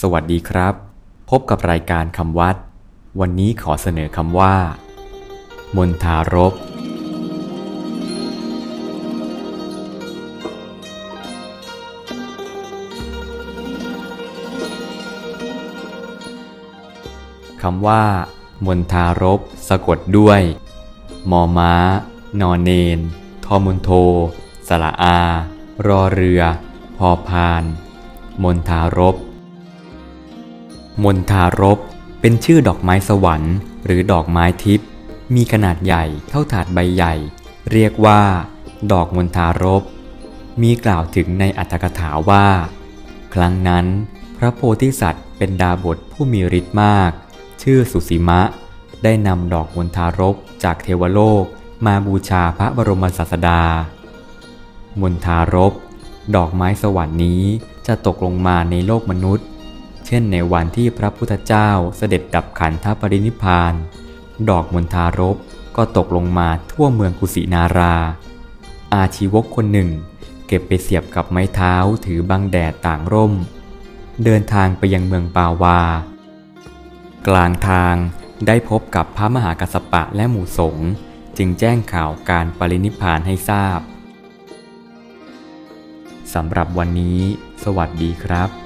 สวัสดีครับ พบกับรายการคำวัด วันนี้ขอเสนอคำว่า มนทารบคำว่า มนทารบสะกดด้วย มอม้า นอนเนน ทอมุนโท สละอา รอเรือ พอพาน มนทารบ มนทารบเป็นชื่อดอกไม้สวรรค์ หรือดอกไม้ทิพย์มีขนาดใหญ่เท่าถาดใบใหญ่ เรียกว่า ดอกมนทารบมีกล่าวถึงในอัตถกถาว่า ครั้งนั้น พระโพธิสัตว์เป็นดาบทผู้มีฤทธิ์มาก ชื่อสุสีมะ ได้นำดอกมณฑารบจากเทวโลกมาบูชาพระบรมศาสดามณฑารบดอกไม้สวรรค์นี้จะตกลงมาในโลกมนุษย์ เช่นในวันที่พระพุทธเจ้าเสด็จดับขันธปรินิพพาน ดอกมณฑารบก็ตกลงมาทั่วเมืองกุสินารา อาชีวกคนหนึ่ง เก็บไปเสียบกับไม้เท้าถือบังแดดต่างร่ม เดินทางไปยังเมืองปาวา กลางทางได้พบกับพระมหากัสสปะและหมู่สงฆ์จึงแจ้งข่าวการปรินิพพานให้ทราบ สำหรับวันนี้ สวัสดีครับ